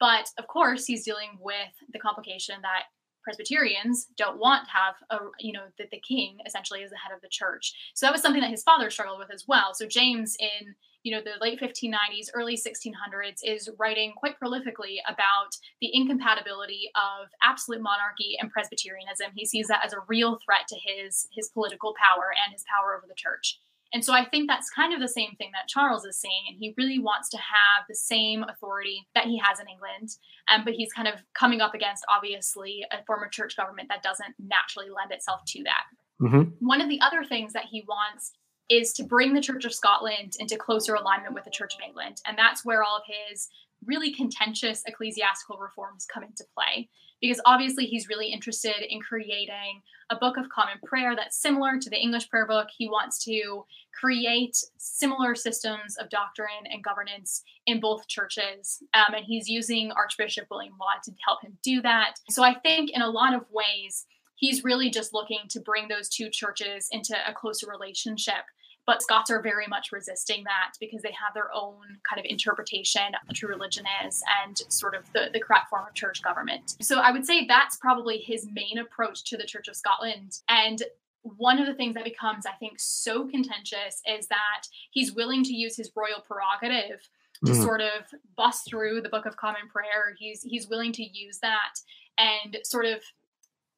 But of course, he's dealing with the complication that Presbyterians don't want to have a, you know, that the king essentially is the head of the church. So that was something that his father struggled with as well. So James in, you know, the late 1590s, early 1600s is writing quite prolifically about the incompatibility of absolute monarchy and Presbyterianism. He sees that as a real threat to his his political power and his power over the church. And so I think that's kind of the same thing that Charles is saying. And he really wants to have the same authority that he has in England. Um, but he's kind of coming up against, obviously, a former church government that doesn't naturally lend itself to that. Mm-hmm. One of the other things that he wants is to bring the Church of Scotland into closer alignment with the Church of England. And that's where all of his really contentious ecclesiastical reforms come into play because obviously he's really interested in creating a book of common prayer that's similar to the English prayer book. He wants to create similar systems of doctrine and governance in both churches. Um, and he's using Archbishop William Laud to help him do that. So I think in a lot of ways, he's really just looking to bring those two churches into a closer relationship. But Scots are very much resisting that because they have their own kind of interpretation of what true religion is and sort of the, the correct form of church government. So I would say that's probably his main approach to the Church of Scotland. And one of the things that becomes, I think, so contentious is that he's willing to use his royal prerogative to mm. sort of bust through the Book of Common Prayer. He's he's willing to use that and sort of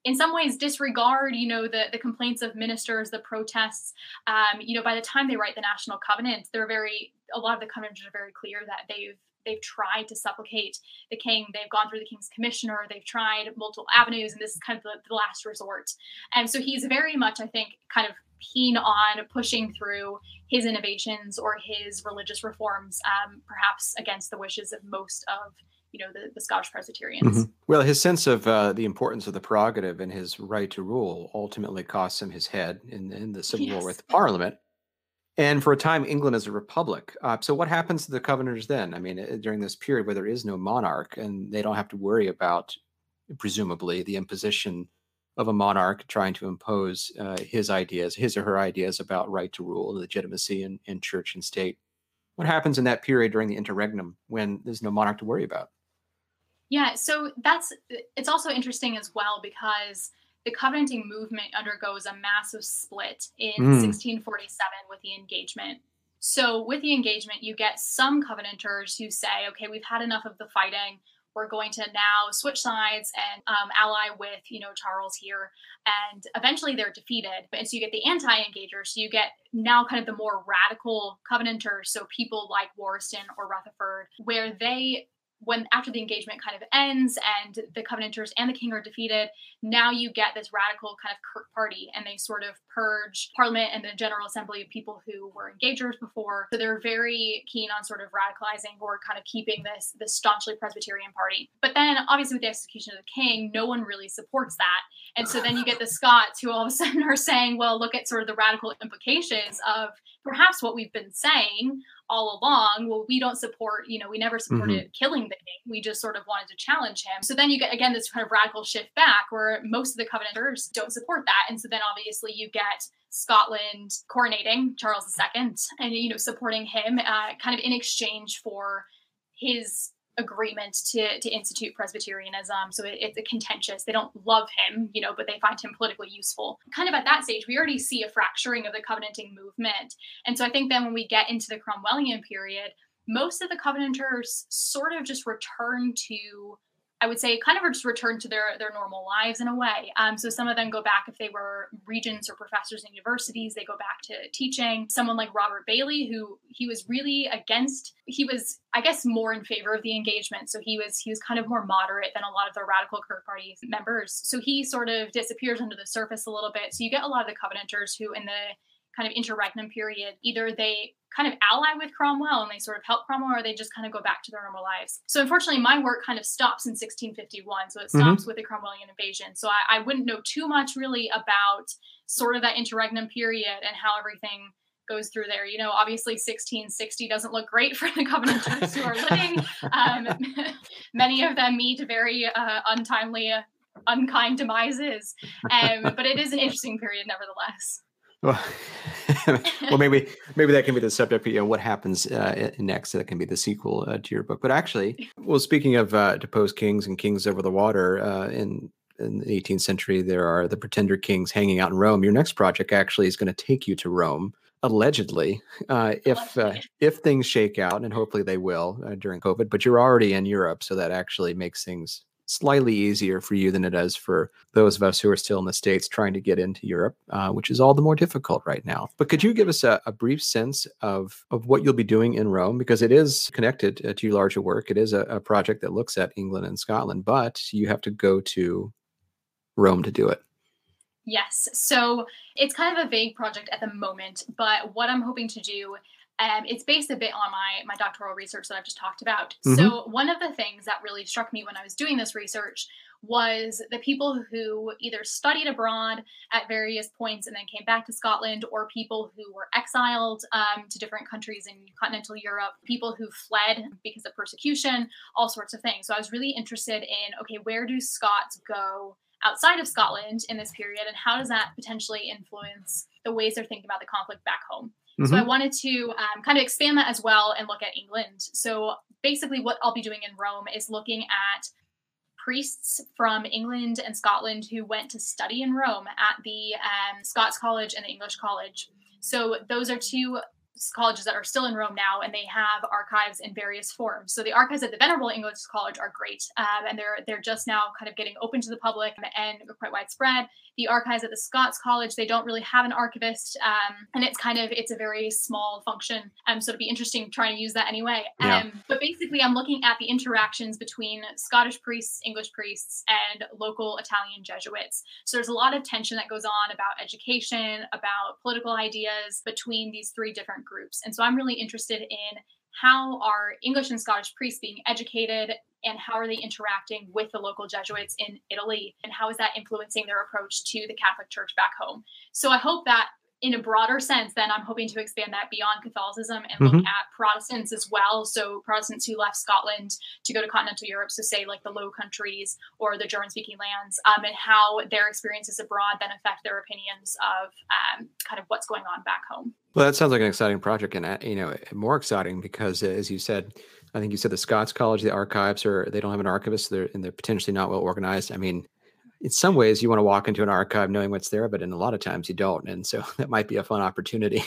in some ways disregard you know the the complaints of ministers the protests. Um, you know by the time they write the national covenant they're very a lot of the covenanters are very clear that they've they've tried to supplicate the king. They've gone through the king's commissioner. They've tried multiple avenues and this is kind of the, the last resort. And so he's very much i think kind of keen on pushing through his innovations or his religious reforms um, perhaps against the wishes of most of you know the, the Scottish Presbyterians. Mm-hmm. Well, his sense of uh, the importance of the prerogative and his right to rule ultimately costs him his head in, in the civil yes. war with Parliament. And for a time, England is a republic. Uh, so, what happens to the Covenanters then? I mean, uh, during this period where there is no monarch and they don't have to worry about, presumably, the imposition of a monarch trying to impose uh, his ideas, his or her ideas about right to rule, legitimacy in, in church and state. What happens in that period during the interregnum when there's no monarch to worry about? Yeah, so that's it's also interesting as well because the covenanting movement undergoes a massive split in mm. 1647 with the engagement. So, with the engagement, you get some covenanters who say, okay, we've had enough of the fighting. We're going to now switch sides and um, ally with, you know, Charles here. And eventually they're defeated. And so you get the anti engagers. So you get now kind of the more radical covenanters. So people like Wariston or Rutherford, where they when after the engagement kind of ends and the Covenanters and the king are defeated, now you get this radical kind of Kirk party, and they sort of purge Parliament and the General Assembly of people who were engagers before. So they're very keen on sort of radicalizing or kind of keeping this this staunchly Presbyterian party. But then, obviously, with the execution of the king, no one really supports that, and so then you get the Scots who all of a sudden [LAUGHS] are saying, "Well, look at sort of the radical implications of perhaps what we've been saying all along well we don't support you know we never supported mm-hmm. killing the king. We just sort of wanted to challenge him. So then you get again this kind of radical shift back where most of the covenanters don't support that. And so then obviously you get scotland coronating charles ii and you know supporting him uh, kind of in exchange for his agreement to to institute Presbyterianism. So it, it's a contentious. They don't love him, you know, but they find him politically useful. Kind of at that stage, we already see a fracturing of the Covenanting movement. And so I think then when we get into the Cromwellian period, most of the Covenanters sort of just return to I would say kind of just return to their their normal lives in a way. Um, so some of them go back if they were regents or professors in universities, they go back to teaching. Someone like Robert Baillie, who he was really against, he was I guess more in favor of the engagement. So he was he was kind of more moderate than a lot of the radical Kirk Party members. So he sort of disappears under the surface a little bit. So you get a lot of the Covenanters who in the kind of interregnum period, either they kind of ally with Cromwell and they sort of help Cromwell, or they just kind of go back to their normal lives. So unfortunately, my work kind of stops in 1651. So it mm-hmm. stops mm-hmm. with the Cromwellian invasion. So I, I wouldn't know too much really about sort of that interregnum period and how everything goes through there. You know, obviously 1660 doesn't look great for the Covenanters who are living. Um, [LAUGHS] many of them meet very uh, untimely, uh, unkind demises. Um, but it is an interesting period nevertheless. Well, [LAUGHS] well, maybe maybe that can be the subject. You know, what happens uh, next? That can be the sequel uh, to your book. But actually, well, speaking of uh, deposed kings and kings over the water uh, in in the 18th century, there are the pretender kings hanging out in Rome. Your next project actually is going to take you to Rome, allegedly, [LAUGHS] uh, if uh, if things shake out, and hopefully they will during COVID. But you're already in Europe, so that actually makes things slightly easier for you than it is for those of us who are still in the States trying to get into Europe, uh, which is all the more difficult right now. But could you give us a, a, brief sense of, of what you'll be doing in Rome? Because it is connected uh, to your larger work. It is a, a project that looks at England and Scotland, but you have to go to Rome to do it. Yes. So it's kind of a vague project at the moment, but what I'm hoping to do um, it's based a bit on my my doctoral research that I've just talked about. Mm-hmm. So one of the things that really struck me when I was doing this research was the people who either studied abroad at various points and then came back to Scotland, or people who were exiled um, to different countries in continental Europe, people who fled because of persecution, all sorts of things. So I was really interested in okay, where do Scots go outside of Scotland in this period, and how does that potentially influence the ways they're thinking about the conflict back home? Mm-hmm. So I wanted to um, kind of expand that as well and look at England. So basically, what I'll be doing in Rome is looking at priests from England and Scotland who went to study in Rome at the um, Scots College and the English College. So those are two colleges that are still in Rome now, and they have archives in various forms. So the archives at the Venerable English College are great, um, and they're they're just now kind of getting open to the public and quite widespread. The archives at the Scots College they don't really have an archivist, um, and it's kind of it's a very small function. Um, so it'd be interesting trying to use that anyway. Yeah. Um, but basically, I'm looking at the interactions between Scottish priests, English priests, and local Italian Jesuits. So there's a lot of tension that goes on about education, about political ideas between these three different groups. And so I'm really interested in how are English and Scottish priests being educated and how are they interacting with the local Jesuits in Italy and how is that influencing their approach to the Catholic Church back home. So I hope that in a broader sense, then I'm hoping to expand that beyond Catholicism and mm-hmm. look at Protestants as well. So Protestants who left Scotland to go to continental Europe, so say like the Low Countries or the German-speaking lands, um, and how their experiences abroad then affect their opinions of um, kind of what's going on back home. Well, that sounds like an exciting project, and uh, you know, more exciting because, uh, as you said, I think you said the Scots College, the archives are they don't have an archivist, they're and they're potentially not well organized. I mean, in some ways, you want to walk into an archive knowing what's there, but in a lot of times you don't, and so [LAUGHS] that might be a fun opportunity.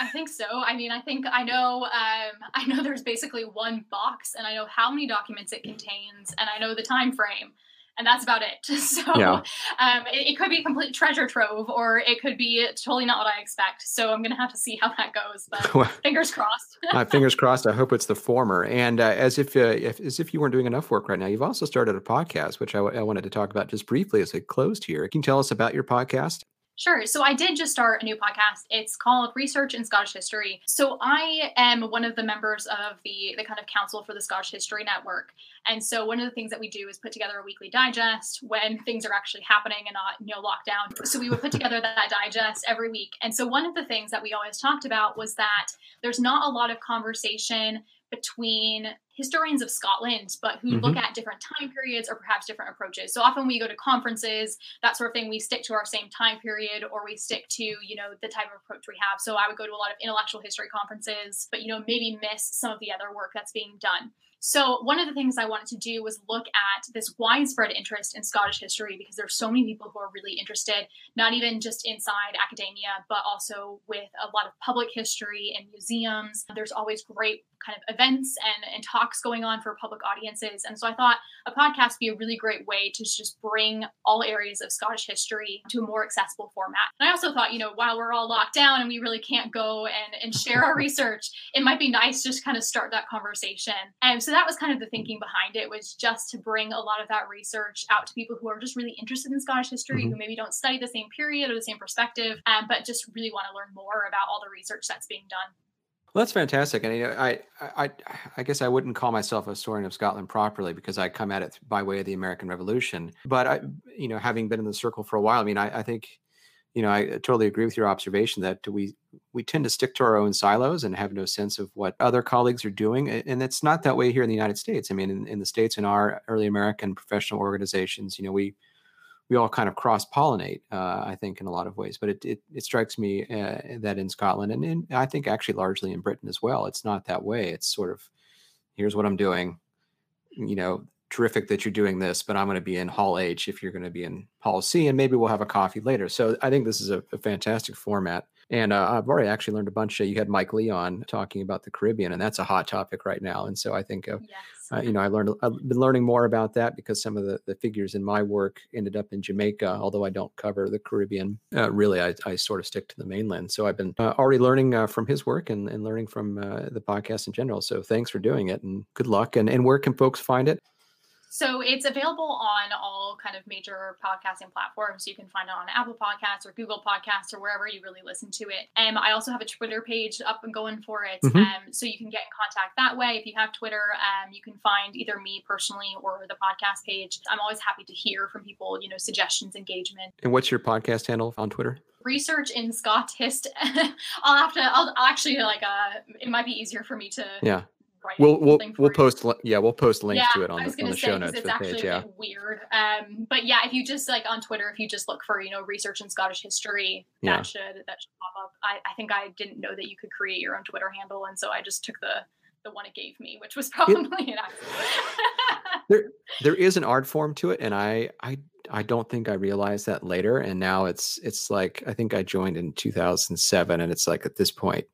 I think so. I mean, I think I [LAUGHS] know. Um, [LAUGHS] I know there's basically one box, and I know how many documents it contains, and I know the time frame. And that's about it. [LAUGHS] So yeah. um, it, it, could be a complete treasure trove, or it could be totally not what I expect. So I'm gonna have to see how that goes. But [LAUGHS] fingers crossed. [LAUGHS] my fingers crossed. I hope it's the former. And uh, as if, uh, if, as if you weren't doing enough work right now, you've also started a podcast, which I, w- I wanted to talk about just briefly as it closed here. Can you tell us about your podcast? Sure. So I did just start a new podcast. It's called Research in Scottish History. So I am one of the members of the the kind of Council for the Scottish History Network. And so one of the things that we do is put together a weekly digest when things are actually happening and not, you know, lockdown. So we would put together that digest every week. And so one of the things that we always talked about was that there's not a lot of conversation between historians of Scotland, but who mm-hmm. look at different time periods or perhaps different approaches. So often we go to conferences, that sort of thing, we stick to our same time period or we stick to, you know, the type of approach we have. So I would go to a lot of intellectual history conferences, but, you know, maybe miss some of the other work that's being done. So, one of the things I wanted to do was look at this widespread interest in Scottish history because there's so many people who are really interested, not even just inside academia, but also with a lot of public history and museums. There's always great kind of events and, and talks going on for public audiences. And so I thought a podcast would be a really great way to just bring all areas of Scottish history to a more accessible format. And I also thought, you know, while we're all locked down and we really can't go and, and share our [LAUGHS] research, it might be nice just kind of start that conversation. And so that was kind of the thinking behind it was just to bring a lot of that research out to people who are just really interested in Scottish history, mm-hmm. who maybe don't study the same period or the same perspective, um, but just really want to learn more about all the research that's being done. Well, that's fantastic, and you know, I, I, I guess I wouldn't call myself a historian of Scotland properly because I come at it by way of the American Revolution. But I, you know, having been in the circle for a while, I mean, I, I think, you know, I totally agree with your observation that we we tend to stick to our own silos and have no sense of what other colleagues are doing, and it's not that way here in the United States. I mean, in, in the states, in our early American professional organizations, you know, we we all kind of cross pollinate, uh, I think, in a lot of ways. But it it, it strikes me uh, that in Scotland and in, I think actually largely in Britain as well, it's not that way. It's sort of here's what I'm doing. You know, terrific that you're doing this, but I'm going to be in Hall H if you're going to be in Hall C, and maybe we'll have a coffee later. So I think this is a, a fantastic format. And uh, I've already actually learned a bunch. Of, you had Mike Lee on talking about the Caribbean, and that's a hot topic right now. And so I think, uh, yes. uh, you know, I learned I've been learning more about that because some of the, the figures in my work ended up in Jamaica. Although I don't cover the Caribbean, uh, really, I, I sort of stick to the mainland. So I've been uh, already learning uh, from his work and, and learning from the podcast in general. So thanks for doing it, and good luck. And and where can folks find it? So it's available on all kind of major podcasting platforms. You can find it on Apple Podcasts or Google Podcasts or wherever you really listen to it. And I also have a Twitter page up and going for it. Mm-hmm. Um, so you can get in contact that way. If you have Twitter, um, you can find either me personally or the podcast page. I'm always happy to hear from people, you know, suggestions, engagement. And what's your podcast handle on Twitter? research in Scotist. [LAUGHS] I'll have to. I'll, I'll, actually like. Uh, it might be easier for me to. Yeah we'll we'll we'll post yeah we'll post links yeah, to it on the, on the say, show notes it's actually page, yeah. weird um but yeah if you just like on twitter if you just look for you know research in scottish history that yeah. should that should pop up I, I think i didn't know that you could create your own twitter handle and so i just took the the one it gave me which was [LAUGHS] probably it, an accident there there is an art form to it and i i I don't think I realized that later, and now it's it's like I think I joined in 2007, and it's like at this point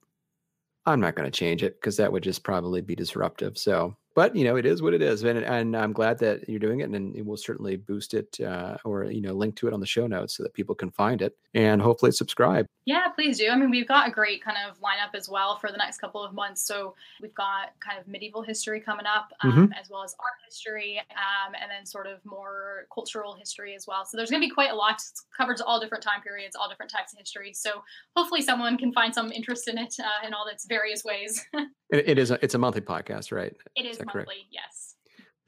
I'm not going to change it because that would just probably be disruptive. So but you know it is what it is and, and i'm glad that you're doing it and we'll certainly boost it uh, or you know link to it on the show notes so that people can find it and hopefully subscribe yeah please do. I mean we've got a great kind of lineup as well for the next couple of months so we've got kind of medieval history coming up um, mm-hmm. as well as art history um, and then sort of more cultural history as well. So there's going to be quite a lot. It covers all different time periods all different types of history so hopefully someone can find some interest in it uh, in all its various ways [LAUGHS] it, it is a, it's a monthly podcast right it is monthly, correct? yes.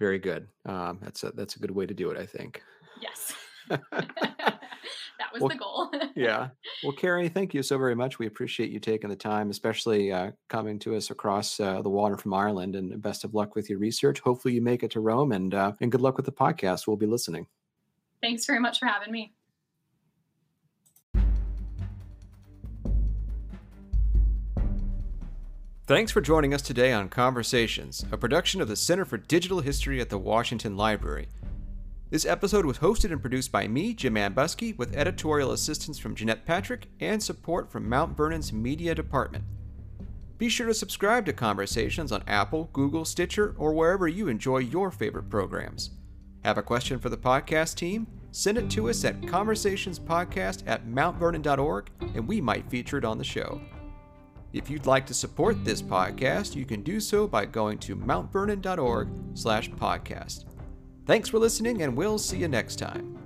Very good. Um, that's a that's a good way to do it, I think. Yes. [LAUGHS] that was well, the goal. yeah. Well, Karie, thank you so very much. We appreciate you taking the time, especially uh, coming to us across uh, the water from Ireland. And best of luck with your research. Hopefully, you make it to Rome, and uh, and good luck with the podcast. We'll be listening. Thanks very much for having me. Thanks for joining us today on Conversations, a production of the Center for Digital History at the Washington Library. This episode was hosted and produced by me, Jim Ambuske, with editorial assistance from Jeanette Patrick and support from Mount Vernon's Media Department. Be sure to subscribe to Conversations on Apple, Google, Stitcher, or wherever you enjoy your favorite programs. Have a question for the podcast team? Send it to us at conversationspodcast at mountvernon.org and we might feature it on the show. If you'd like to support this podcast, you can do so by going to mountvernon.org slash podcast. Thanks for listening, and we'll see you next time.